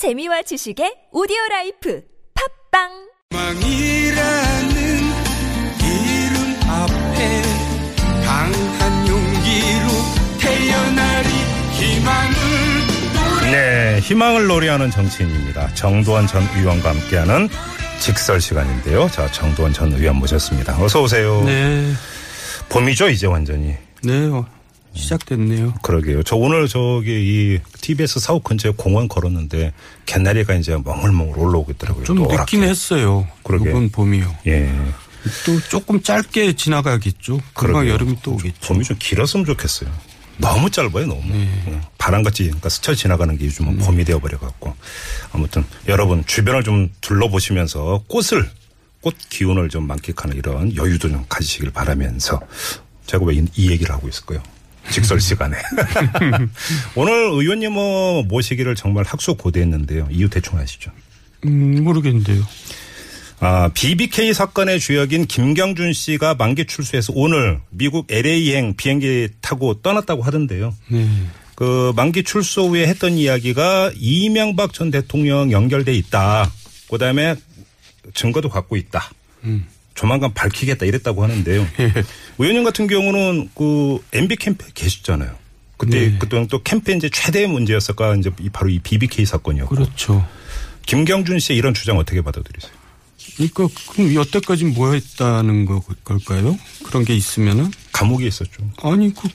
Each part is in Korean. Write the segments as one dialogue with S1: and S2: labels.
S1: 재미와 지식의 오디오 라이프 팟빵
S2: 망이라는 이름 앞에 강한 용기로 태어나리 희망을
S3: 네, 희망을 노래하는 정치인입니다. 정두언 전 의원과 함께하는 직설 시간인데요. 자, 정두언 전 의원 모셨습니다. 어서 오세요.
S4: 네,
S3: 봄이죠, 이제 완전히.
S4: 네, 어, 시작됐네요.
S3: 그러게요. 저 오늘 저기 이 TBS 사옥 근처에 공원 걸었는데 개나리가 이제 멍울멍울 올라오고 있더라고요.
S4: 좀. 늦긴 했어요.
S3: 그러게.
S4: 이번 봄이요.
S3: 예.
S4: 또 조금 짧게 지나가겠죠. 금방. 여름이 또 오겠죠.
S3: 봄이 좀 길었으면 좋겠어요. 너무 짧아요, 너무.
S4: 네.
S3: 예. 바람같이 그러니까 스쳐 지나가는 게 요즘은 봄이 되어버려 갖고. 아무튼 여러분 주변을 좀 둘러보시면서 꽃을, 꽃 기운을 좀 만끽하는 이런 여유도 좀 가지시길 바라면서 제가 왜 이 얘기를 하고 있을까요? 직설 시간에. 오늘 의원님 뭐 모시기를 정말 학수 고대했는데요. 이유 대충 아시죠?
S4: 음, 모르겠는데요.
S3: 아, BBK 사건의 주역인 김경준 씨가 만기 출소해서 오늘 미국 LA행 비행기 타고 떠났다고 하던데요.
S4: 네.
S3: 그 만기 출소 후에 했던 이야기가 이명박 전 대통령 연결돼 있다. 그다음에 증거도 갖고 있다.
S4: 음.
S3: 조만간 밝히겠다 이랬다고 하는데요.
S4: 예.
S3: 의원님 같은 경우는 그 MB 캠프에 계셨잖아요. 그때
S4: 네.
S3: 그동안 또 캠페인 이제 최대의 문제였을까 이제 이 바로 이 BBK 사건이었고.
S4: 그렇죠.
S3: 김경준 씨의 이런 주장 어떻게 받아들이세요?
S4: 그러니까 그럼 여태까지 뭐 했다는 거, 걸까요? 그런 게 있으면은
S3: 감옥에 있었죠.
S4: 아니 그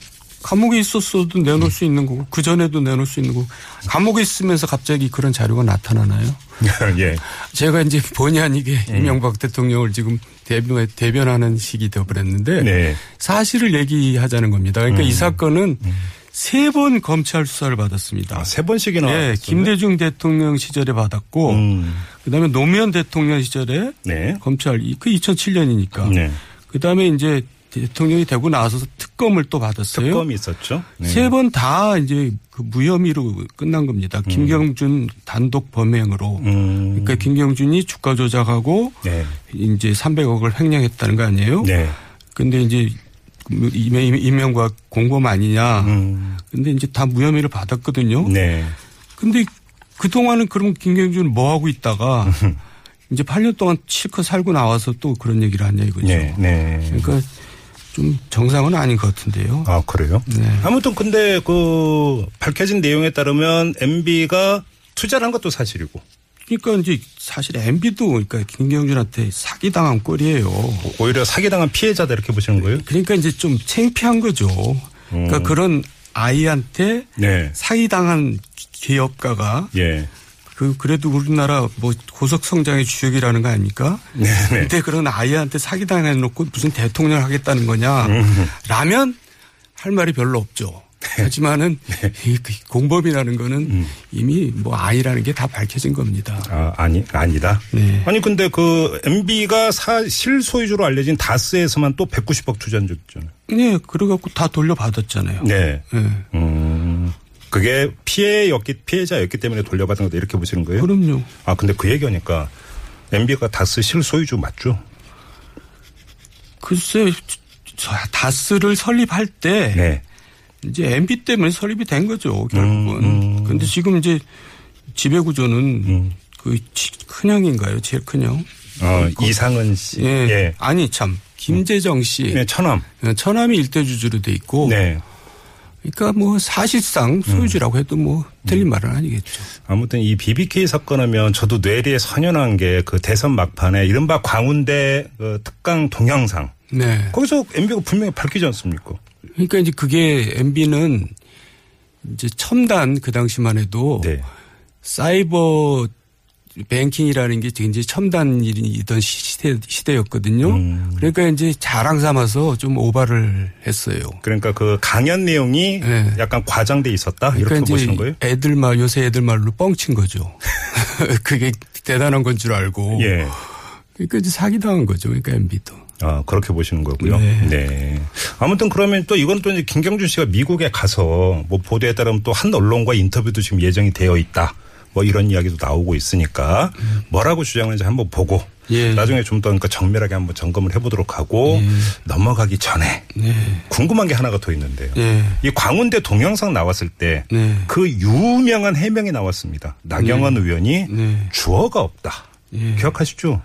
S4: 감옥에 있었어도 내놓을 수 있는 거고 그 전에도 내놓을 수 있는 거고 감옥에 있으면서 갑자기 그런 자료가 나타나나요?
S3: 예.
S4: 제가 이제 본의 아니게 이명박 대통령을 지금 대변, 대변하는 식이 되어버렸는데
S3: 네.
S4: 사실을 얘기하자는 겁니다. 그러니까 이 사건은 세번 검찰 수사를 받았습니다.
S3: 아, 세 번씩이나.
S4: 네. 김대중 대통령 시절에 받았고
S3: 음.
S4: 그다음에 노무현 대통령 시절에
S3: 네.
S4: 검찰 이- 그 2007년이니까
S3: 네.
S4: 그다음에 이제 대통령이 되고 나서 특검을 또 받았어요.
S3: 특검이 있었죠. 네.
S4: 세번 다 이제 그 무혐의로 끝난 겁니다. 김경준 단독 범행으로.
S3: 음.
S4: 그러니까 김경준이 주가 조작하고
S3: 네.
S4: 이제 300억을 횡령했다는 거 아니에요?
S3: 네.
S4: 근데 이제 이명- 이명박 공범 아니냐.
S3: 음.
S4: 근데 이제 다 무혐의를 받았거든요.
S3: 네.
S4: 근데 그동안은 그럼 김경준은 뭐 하고 있다가 이제 8년 동안 실컷 살고 나와서 또 그런 얘기를 하냐 이거죠.
S3: 네. 네.
S4: 그러니까 좀 정상은 아닌 것 같은데요.
S3: 아, 그래요?
S4: 네.
S3: 아무튼 근데 그 밝혀진 내용에 따르면 MB가 투자를 한 것도 사실이고
S4: 그러니까 이제 사실 MB도 그러니까 김경준한테 사기 당한 꼴이에요.
S3: 오히려 사기 당한 피해자다 이렇게 보시는 거예요?
S4: 그러니까 이제 좀 창피한 거죠. 그러니까 그런 아이한테
S3: 네.
S4: 사기 당한 기업가가
S3: 예.
S4: 그 그래도 우리나라 뭐 고속 성장의 주역이라는 거 아닙니까?
S3: 네.
S4: 근데 그런 아이한테 사기당해 놓고 무슨 대통령 하겠다는 거냐? 라면 할 말이 별로 없죠. 하지만은 이 공범이라는 거는 이미 뭐 아이라는 게 다 밝혀진 겁니다.
S3: 아, 아니, 아니다.
S4: 네.
S3: 아니, 근데 그 MB가 사, 실 소유주로 알려진 다스에서만 또 190억 투자한 적 있잖아요.
S4: 네, 그래 갖고 다 돌려받았잖아요.
S3: 네.
S4: 네.
S3: 음. 그게 피해였기, 피해자였기 때문에 돌려받은 거다 이렇게 보시는 거예요?
S4: 그럼요.
S3: 아, 근데 그 얘기하니까 MB가 다스 실소유주 맞죠?
S4: 글쎄, 저- 다스를 설립할 때
S3: 네.
S4: 이제 MB 때문에 설립이 된 거죠, 결국은.
S3: 음, 음.
S4: 근데 지금 이제 지배 구조는 그 치- 큰형인가요? 제일 큰형?
S3: 어, 이상은 씨.
S4: 예.
S3: 예.
S4: 아니, 참. 김재정 씨.
S3: 네, 천암.
S4: 천암이 일대 주주로 돼 있고.
S3: 네.
S4: 그러니까 뭐 사실상 소유주라고 해도 뭐 틀린 말은 아니겠죠.
S3: 아무튼 이 BBK 사건 하면 저도 뇌리에 선연한 게 그 대선 막판에 이른바 광운대 그 특강 동영상.
S4: 네.
S3: 거기서 MB가 분명히 밝히지 않습니까?
S4: 그러니까 이제 그게 MB는 이제 첨단 그 당시만 해도
S3: 네.
S4: 사이버 뱅킹이라는 게 굉장히 첨단 일이던 시대, 시대였거든요.
S3: 음.
S4: 그러니까 이제 자랑 삼아서 좀 오바를 했어요.
S3: 그러니까 그 강연 내용이
S4: 네.
S3: 약간 과장돼 있었다 이렇게
S4: 그러니까
S3: 보시는
S4: 이제
S3: 거예요?
S4: 애들 말 요새 애들 말로 뻥친 거죠. 그게 대단한 건 줄 알고.
S3: 예.
S4: 그러니까 이제 사기당한 거죠. 그러니까 MB도.
S3: 아, 그렇게 보시는 거고요.
S4: 네.
S3: 네. 아무튼 그러면 또 이건 또 이제 김경준 씨가 미국에 가서 뭐 보도에 따르면 또 한 언론과 인터뷰도 지금 예정이 되어 있다. 뭐 이런 이야기도 나오고 있으니까 뭐라고 주장하는지 한번 보고
S4: 예.
S3: 나중에 좀 더 그러니까 정밀하게 한번 점검을 해보도록 하고 넘어가기 전에
S4: 네.
S3: 궁금한 게 하나가 더 있는데요.
S4: 예.
S3: 이 광운대 동영상 나왔을 때그
S4: 네.
S3: 유명한 해명이 나왔습니다. 나경원 의원이
S4: 네.
S3: 주어가 없다.
S4: 예.
S3: 기억하시죠?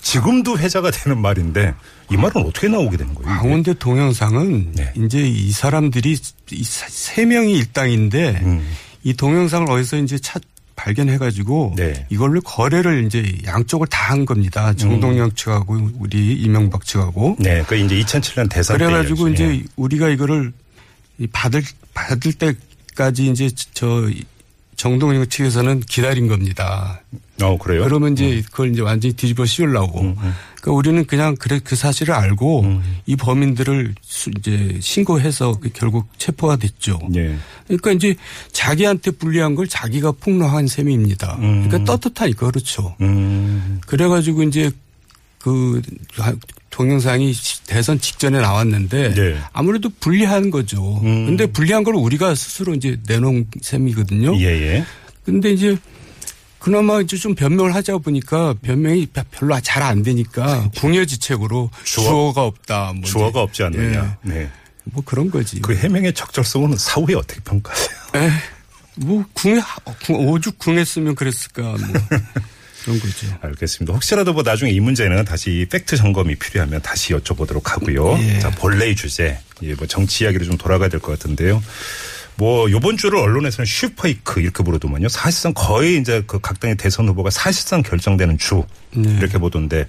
S3: 지금도 회자가 되는 말인데 이 말은 어떻게 나오게 되는 거예요?
S4: 광운대 동영상은
S3: 네.
S4: 이제 이 사람들이 이 사- 세 명이 일당인데
S3: 음.
S4: 이 동영상을 어디서 이제 찾 발견해가지고
S3: 네.
S4: 이걸로 거래를 이제 양쪽을 다 한 겁니다. 정동영 측하고 우리 이명박 측하고
S3: 네, 그 이제 2007년 대선
S4: 그래가지고. 이제
S3: 예.
S4: 우리가 이거를 이 받을 받을 때까지 이제 저 정동영 측에서는 기다린 겁니다.
S3: 어 그래요? 음.
S4: 그러면 이제 그걸 이제 완전히 뒤집어 씌우려고. 그러니까 우리는 그냥 그래 그 사실을 알고
S3: 음.
S4: 이 범인들을 수- 이제 신고해서 그 결국 체포가 됐죠.
S3: 예.
S4: 그러니까 이제 자기한테 불리한 걸 자기가 폭로한 셈입니다. 그러니까 떳떳하니까 그렇죠.
S3: 음.
S4: 그래가지고 이제 그 동영상이 대선 직전에 나왔는데
S3: 네.
S4: 아무래도 불리한 거죠.
S3: 음.
S4: 근데 불리한 걸 우리가 스스로 이제 내놓은 셈이거든요.
S3: 예, 예.
S4: 근데 이제 그나마 이제 좀 변명을 하자 보니까 변명이 별로 잘 안 되니까 궁여지책으로
S3: 주어?
S4: 주어가 없다. 뭐
S3: 주어가. 없지 않느냐.
S4: 예.
S3: 네.
S4: 뭐 그런 거지.
S3: 그 해명의 적절성은 사후에 어떻게 평가하세요?
S4: 에, 뭐 궁해 궁- 오죽 궁했으면 그랬을까 뭐 그런 거죠.
S3: 알겠습니다. 혹시라도 뭐 나중에 이 문제는 다시 팩트 점검이 필요하면 다시 여쭤보도록 하고요.
S4: 예.
S3: 자, 본래의 주제. 예, 뭐 정치 이야기로 좀 돌아가야 될 것 같은데요. 뭐 요번 주를 언론에서는 슈퍼이크 이렇게 부르더만요. 사실상 거의 이제 그 각 당의 대선 후보가 사실상 결정되는 주
S4: 네.
S3: 이렇게 보던데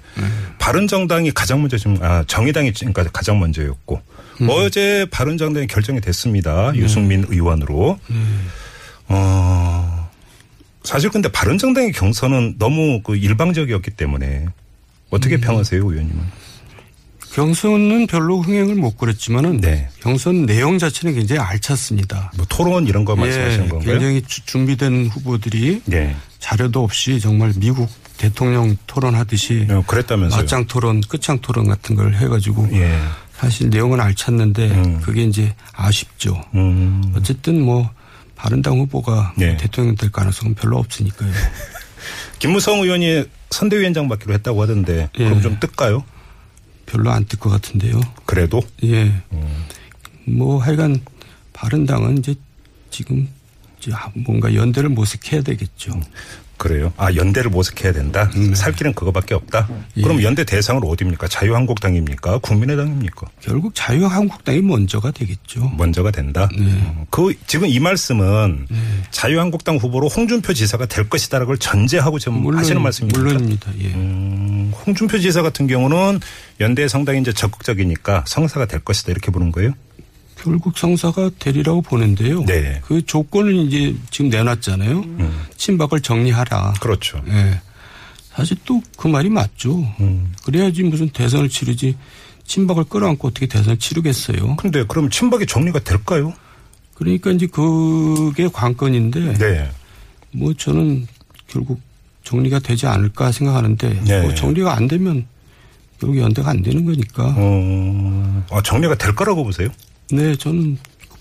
S3: 바른정당이 가장 먼저 지금 아 정의당이 지금까지 가장 먼저였고
S4: 음.
S3: 어제 바른정당이 결정이 됐습니다.
S4: 네.
S3: 유승민 의원으로 어 사실 근데 바른정당의 경선은 너무 그 일방적이었기 때문에
S4: 음.
S3: 어떻게 평하세요, 의원님은?
S4: 경선은 별로 흥행을 못 그렸지만은
S3: 네.
S4: 경선 내용 자체는 굉장히 알찼습니다.
S3: 뭐 토론 이런 거 말씀하시는
S4: 예,
S3: 건가요?
S4: 굉장히 주- 준비된 후보들이
S3: 네.
S4: 자료도 없이 정말 미국 대통령 토론하듯이
S3: 어, 그랬다면서요?
S4: 맞짱 토론, 끝장 토론 같은 걸 해가지고
S3: 예.
S4: 사실 내용은 알찼는데
S3: 음.
S4: 그게 이제 아쉽죠.
S3: 음.
S4: 어쨌든 뭐 바른당 후보가
S3: 네.
S4: 뭐 대통령 될 가능성은 별로 없으니까요.
S3: 김무성 의원이 선대위원장 받기로 했다고 하던데
S4: 예.
S3: 그럼 좀 뜰까요?
S4: 별로 안 뜰 것 같은데요.
S3: 그래도
S4: 예.
S3: 음.
S4: 뭐 하여간 바른당은 이제 지금 뭔가 연대를 모색해야 되겠죠.
S3: 그래요. 아 연대를 모색해야 된다. 살 길은 그거밖에 없다.
S4: 음. 예.
S3: 그럼 연대 대상은 어디입니까? 자유한국당입니까? 국민의당입니까?
S4: 결국 자유한국당이 먼저가 되겠죠.
S3: 먼저가 된다.
S4: 네.
S3: 음, 그 지금 이 말씀은 자유한국당 후보로 홍준표 지사가 될 것이다라는 걸 전제하고 지금 하시는 말씀입니까?
S4: 물론입니다. 예.
S3: 음, 홍준표 지사 같은 경우는 연대에 상당히 이제 적극적이니까 성사가 될 것이다 이렇게 보는 거예요.
S4: 결국 성사가 되리라고 보는데요.
S3: 네.
S4: 그 조건을 이제 지금 내놨잖아요. 친박을 정리하라.
S3: 그렇죠.
S4: 예. 사실 또 그 말이 맞죠.
S3: 음.
S4: 그래야지 무슨 대선을 치르지 친박을 끌어안고 어떻게 대선을 치르겠어요.
S3: 근데 그럼 친박이 정리가 될까요?
S4: 그러니까 이제 그게 관건인데
S3: 네.
S4: 뭐 저는 결국 정리가 되지 않을까 생각하는데
S3: 네.
S4: 뭐 정리가 안 되면 결국 연대가 안 되는 거니까.
S3: 어, 아, 정리가 될 거라고 보세요?
S4: 네, 저는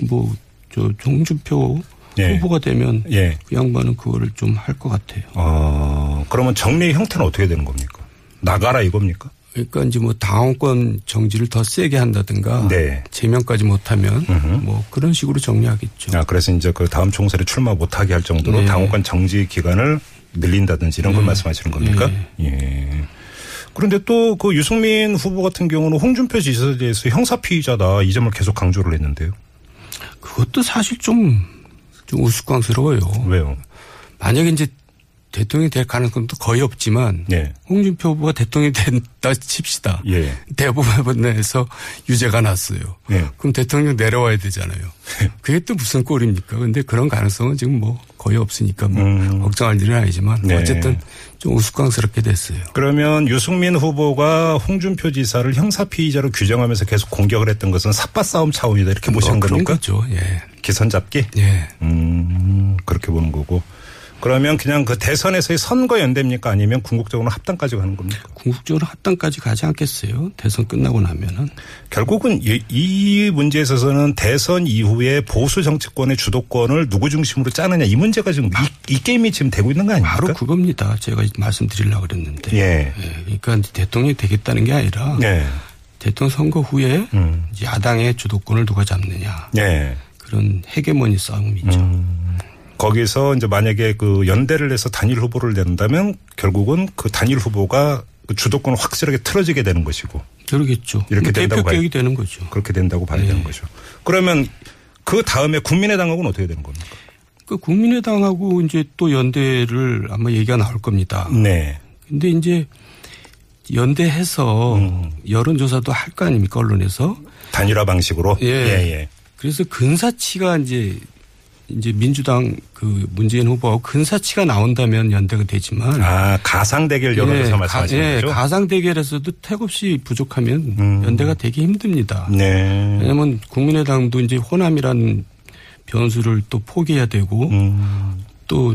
S4: 뭐저 홍준표
S3: 예.
S4: 후보가 되면
S3: 예.
S4: 그 양반은 그거를 좀 할 것 같아요.
S3: 어, 그러면 정리의 형태는 어떻게 되는 겁니까? 나가라 이겁니까?
S4: 그러니까 이제 뭐 당원권 정지를 더 세게 한다든가
S3: 네.
S4: 제명까지 못하면 뭐 그런 식으로 정리하겠죠.
S3: 아, 그래서 이제 그 다음 총선에 출마 못하게 할 정도로
S4: 네.
S3: 당원권 정지 기간을 늘린다든지 이런 걸
S4: 네.
S3: 말씀하시는 겁니까? 예. 그런데 또 그 유승민 후보 같은 경우는 홍준표 지사에 대해서 형사 피의자다 이 점을 계속 강조를 했는데요.
S4: 그것도 사실 좀, 좀 우스꽝스러워요.
S3: 왜요?
S4: 만약에 이제 대통령이 될 가능성도 거의 없지만
S3: 예.
S4: 홍준표 후보가 대통령이 된다 칩시다.
S3: 예.
S4: 대법원에서 유죄가 났어요.
S3: 예.
S4: 그럼 대통령 내려와야 되잖아요. 그게 또 무슨 꼴입니까? 근데 그런 가능성은 지금 뭐 거의 없으니까 뭐
S3: 음.
S4: 걱정할 일은 아니지만
S3: 네.
S4: 어쨌든 좀 우스꽝스럽게 됐어요.
S3: 그러면 유승민 후보가 홍준표 지사를 형사 피의자로 규정하면서 계속 공격을 했던 것은 삿바 싸움 차원이다 이렇게 보시는
S4: 뭐 그런
S3: 겁니까?
S4: 거죠. 예.
S3: 기선 잡기?
S4: 예.
S3: 음, 그렇게 보는 거고. 그러면 그냥 그 대선에서의 선거 연대입니까 아니면 궁극적으로 합당까지 가는 겁니까?
S4: 궁극적으로 합당까지 가지 않겠어요. 대선 끝나고 나면은.
S3: 결국은 이, 이 문제에 있어서는 대선 이후에 보수 정치권의 주도권을 누구 중심으로 짜느냐 이 문제가 지금 이, 이 게임이 지금 되고 있는 거 아닙니까?
S4: 바로 그겁니다. 제가 말씀드리려고 그랬는데.
S3: 예.
S4: 예, 그러니까 대통령이 되겠다는 게 아니라
S3: 예.
S4: 대통령 선거 후에
S3: 음.
S4: 야당의 주도권을 누가 잡느냐
S3: 예.
S4: 그런 헤게모니 싸움이죠.
S3: 음. 거기서 이제 만약에 그 연대를 해서 단일 후보를 낸다면 결국은 그 단일 후보가 그 주도권을 확실하게 틀어지게 되는 것이고
S4: 그러겠죠.
S3: 이렇게 된다고
S4: 대표 되는 거죠.
S3: 그렇게 된다고 봐야
S4: 예.
S3: 되는 거죠. 그러면 그 다음에 국민의당하고는 어떻게 되는 겁니까?
S4: 그 국민의당하고 이제 또 연대를 아마 얘기가 나올 겁니다.
S3: 네.
S4: 근데 이제 연대해서
S3: 음.
S4: 여론조사도 할 거 아닙니까 언론에서.
S3: 단일화 방식으로.
S4: 예.
S3: 예. 예.
S4: 그래서 근사치가 이제 이제 민주당 그 문재인 후보하고 근사치가 나온다면 연대가 되지만
S3: 아 가상 대결 여론조사
S4: 가-
S3: 말씀하시는
S4: 예,
S3: 거죠?
S4: 가상 대결에서도 택없이 부족하면
S3: 음.
S4: 연대가 되기 힘듭니다.
S3: 네.
S4: 왜냐하면 국민의당도 이제 호남이란 변수를 또 포기해야 되고
S3: 음.
S4: 또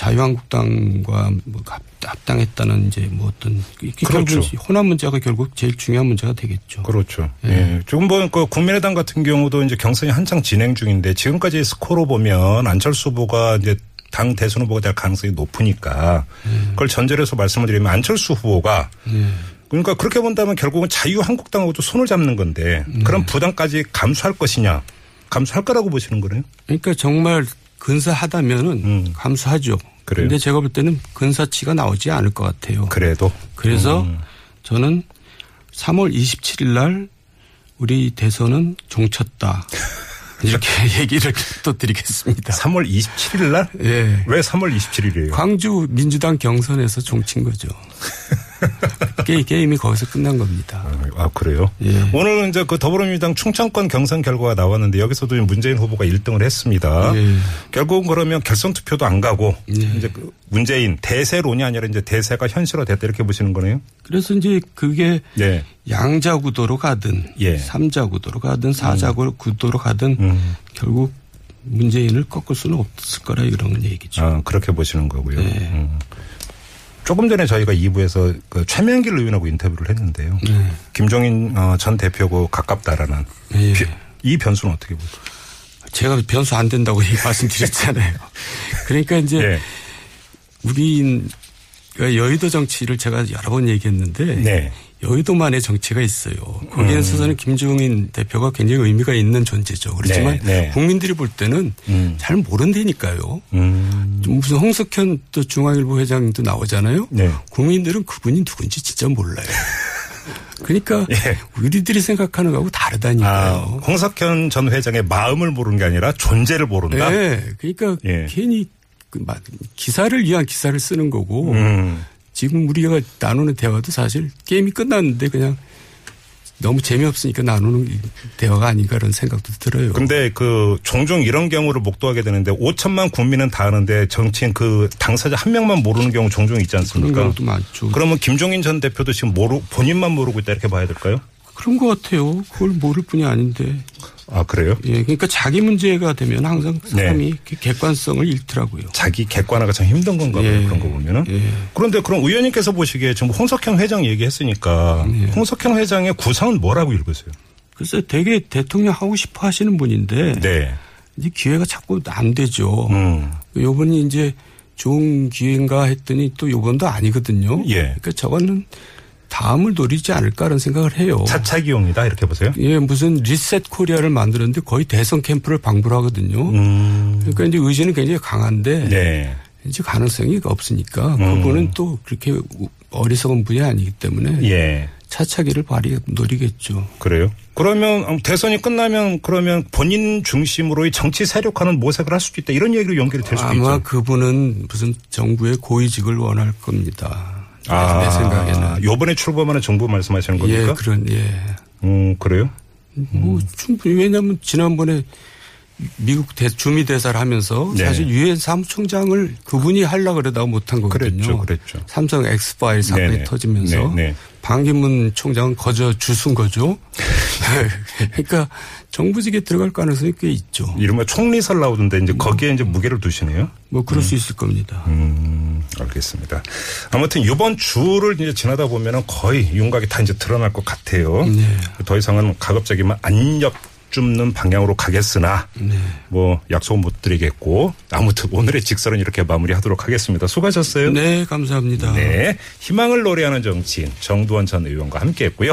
S4: 자유한국당과 뭐 합- 합당했다는 이제 뭐 어떤
S3: 그렇죠.
S4: 호남 문제가 결국 제일 중요한 문제가 되겠죠.
S3: 그렇죠. 예.
S4: 예.
S3: 지금 뭐그 국민의당 같은 경우도 이제 경선이 한창 진행 중인데 지금까지 스코어로 보면 안철수 후보가 이제 당 대선 후보가 될 가능성이 높으니까 그걸 전제로 해서 말씀을 드리면 안철수 후보가
S4: 예.
S3: 그러니까 그렇게 본다면 결국은 자유한국당하고도 손을 잡는 건데 그런 부담까지 감수할 것이냐 감수할 거라고 보시는 거네요.
S4: 그러니까 정말 근사하다면은
S3: 음.
S4: 감수하죠.
S3: 그래요?
S4: 근데 제가 볼 때는 근사치가 나오지 않을 것 같아요.
S3: 그래도
S4: 그래서
S3: 음.
S4: 저는 3월 27일 날 우리 대선은 종쳤다. 이렇게 얘기를 또 드리겠습니다.
S3: 3월 27일 날?
S4: 예.
S3: 왜 3월 27일이에요?
S4: 광주 민주당 경선에서 종친 거죠. 게, 게임이 거기서 끝난 겁니다.
S3: 아, 그래요?
S4: 예.
S3: 오늘 이제 그 더불어민주당 충청권 경선 결과가 나왔는데 여기서도 문재인 후보가 1등을 했습니다.
S4: 예.
S3: 결국은 그러면 결선 투표도 안 가고
S4: 예.
S3: 이제 그 문재인 대세론이 아니라 이제 대세가 현실화됐다 이렇게 보시는 거네요?
S4: 그래서 이제 그게
S3: 네.
S4: 양자 구도로 가든
S3: 예.
S4: 삼자 구도로 가든 사자 구도로 가든
S3: 음.
S4: 결국 문재인을 꺾을 수는 없을 거라 이런 얘기죠.
S3: 아, 그렇게 보시는 거고요.
S4: 네.
S3: 음. 조금 전에 저희가 2부에서 그 최명길 의원하고 인터뷰를 했는데요.
S4: 네.
S3: 김종인 어, 전 대표고 가깝다라는
S4: 예.
S3: 비- 이 변수는 어떻게 보세요?
S4: 제가 변수 안 된다고 이 말씀드렸잖아요. 그러니까 이제
S3: 예.
S4: 우리 여의도 정치를 제가 여러 번 얘기했는데
S3: 네.
S4: 여의도만의 정치가 있어요. 거기에
S3: 음.
S4: 있어서는 김종인 대표가 굉장히 의미가 있는 존재죠. 그렇지만
S3: 네, 네.
S4: 국민들이 볼 때는
S3: 음.
S4: 잘 모른다니까요.
S3: 음.
S4: 좀 무슨 홍석현 또 중앙일보 회장도 나오잖아요.
S3: 네.
S4: 국민들은 그분이 누군지 진짜 몰라요. 그러니까
S3: 예.
S4: 우리들이 생각하는 거하고
S3: 아,
S4: 다르다니까요.
S3: 홍석현 전 회장의 마음을 모르는 게 아니라 존재를 모른다?
S4: 네, 그러니까
S3: 예.
S4: 괜히 그 마- 기사를 위한 기사를 쓰는 거고
S3: 음.
S4: 지금 우리가 나누는 대화도 사실 게임이 끝났는데 그냥 너무 재미없으니까 나누는 대화가 아닌가 그런 생각도 들어요.
S3: 근데 그 종종 이런 경우를 목도하게 되는데 5천만 국민은 다 아는데 정치인 그 당사자 한 명만 모르는 경우 종종 있지
S4: 그런
S3: 않습니까?
S4: 경우도 많죠.
S3: 그러면 김종인 전 대표도 지금 모르 본인만 모르고 있다 이렇게 봐야 될까요?
S4: 그런 것 같아요. 그걸 모를 뿐이 아닌데.
S3: 아 그래요?
S4: 예, 그러니까 자기 문제가 되면 항상
S3: 네.
S4: 사람이 이렇게 객관성을 잃더라고요.
S3: 자기 객관화가 참 힘든 건가 봐요.
S4: 예.
S3: 그런 거 보면은.
S4: 예.
S3: 그런데 그럼 의원님께서 보시기에 지금 홍석현 회장 얘기했으니까
S4: 예.
S3: 홍석현 회장의 구상은 뭐라고 읽으세요?
S4: 글쎄 되게 대통령 하고 싶어 하시는 분인데
S3: 네.
S4: 이제 기회가 자꾸 안 되죠.
S3: 음.
S4: 요번이 이제 좋은 기회인가 했더니 또 요번도 아니거든요.
S3: 예.
S4: 그러니까 저거는 다음을 노리지 않을까라는 생각을 해요.
S3: 차차기용이다 이렇게 보세요?
S4: 예, 무슨 리셋 코리아를 만들었는데 거의 대선 캠프를 방불 하거든요.
S3: 음.
S4: 그러니까 이제 의지는 굉장히 강한데
S3: 네.
S4: 이제 가능성이 없으니까
S3: 음.
S4: 그분은 또 그렇게 어리석은 분이 아니기 때문에
S3: 예.
S4: 차차기를 발휘 노리겠죠.
S3: 그래요? 그러면 대선이 끝나면 그러면 본인 중심으로의 정치 세력화는 모색을 할 수도 있다 이런 얘기로 연결이 될 수도
S4: 아마
S3: 있죠.
S4: 그분은 무슨 정부의 고위직을 원할 겁니다.
S3: 아,
S4: 내 생각에는.
S3: 요번에 출범하는 정부 말씀하시는 겁니까?
S4: 예, 그런 예.
S3: 음, 그래요?
S4: 뭐 충분히 왜냐하면 지난번에 미국 대, 주미 대사를 하면서
S3: 네.
S4: 사실 유엔 사무총장을 그분이 하려 그러다가 못한 거거든요.
S3: 그랬죠, 그랬죠.
S4: 삼성 엑스파일 사건이
S3: 네네.
S4: 터지면서
S3: 네, 네.
S4: 반기문 총장은 거저 주순 거죠. 그러니까 정부직에 들어갈 가능성이 꽤 있죠.
S3: 이른바 총리설 나오던데 이제 거기에 이제 무게를 두시네요.
S4: 뭐 그럴 수 있을 겁니다.
S3: 음, 알겠습니다. 아무튼 이번 주를 이제 지나다 보면은 거의 윤곽이 다 이제 드러날 것 같아요.
S4: 네.
S3: 더 이상은 가급적이면 안엮 줍는 방향으로 가겠으나
S4: 네.
S3: 뭐 약속은 못 드리겠고 아무튼 오늘의 직설은 이렇게 마무리하도록 하겠습니다. 수고하셨어요.
S4: 네, 감사합니다.
S3: 네. 희망을 노래하는 정치인 정두원 전 의원과 함께했고요.